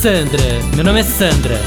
Sandra, meu nome é Sandra.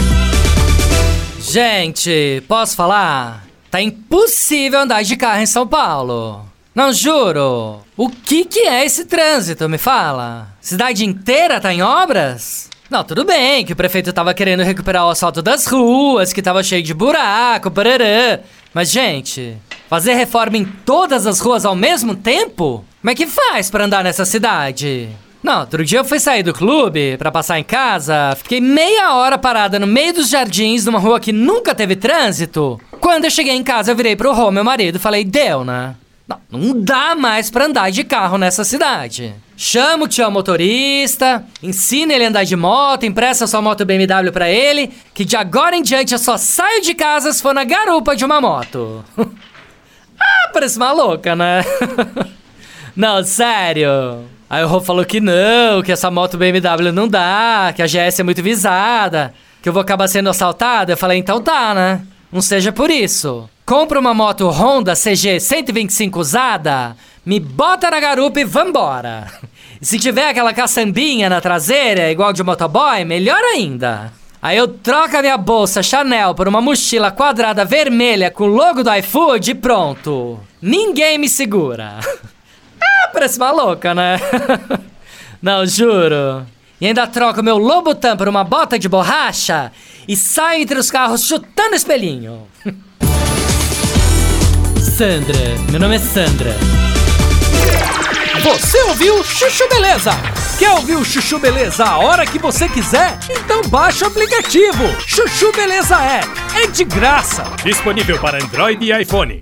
Gente, posso falar? Tá impossível andar de carro em São Paulo. Não juro. O que que é esse trânsito, me fala? Cidade inteira tá em obras? Não, tudo bem que o prefeito tava querendo recuperar o asfalto das ruas, que tava cheio de buraco, bararã. Mas, gente, fazer reforma em todas as ruas ao mesmo tempo? Como é que faz pra andar nessa cidade? Não, outro dia eu fui sair do clube pra passar em casa, fiquei meia hora parada no meio dos jardins numa rua que nunca teve trânsito. Quando eu cheguei em casa, eu virei pro Rô, meu marido, e falei: Deu, né? Não, não dá mais pra andar de carro nessa cidade. Chama o tio motorista, ensina ele a andar de moto, empresta sua moto BMW pra ele, que de agora em diante eu só saio de casa se for na garupa de uma moto. ah, parece uma louca, né? não, sério. Aí o Rô falou que não, que essa moto BMW não dá, que a GS é muito visada, que eu vou acabar sendo assaltado. Eu falei, então tá, né? Não seja por isso. Compra uma moto Honda CG 125 usada, me bota na garupa e vambora. E se tiver aquela caçambinha na traseira, igual de motoboy, melhor ainda. Aí eu troco a minha bolsa Chanel por uma mochila quadrada vermelha com o logo do iFood e pronto. Ninguém me segura. parece uma louca, né? Não, juro. E ainda troco meu Lobutan por uma bota de borracha e saio entre os carros chutando espelhinho. Sandra, meu nome é Sandra. Você ouviu Chuchu Beleza? Quer ouvir o Chuchu Beleza a hora que você quiser? Então baixa o aplicativo. Chuchu Beleza é. É de graça. Disponível para Android e iPhone.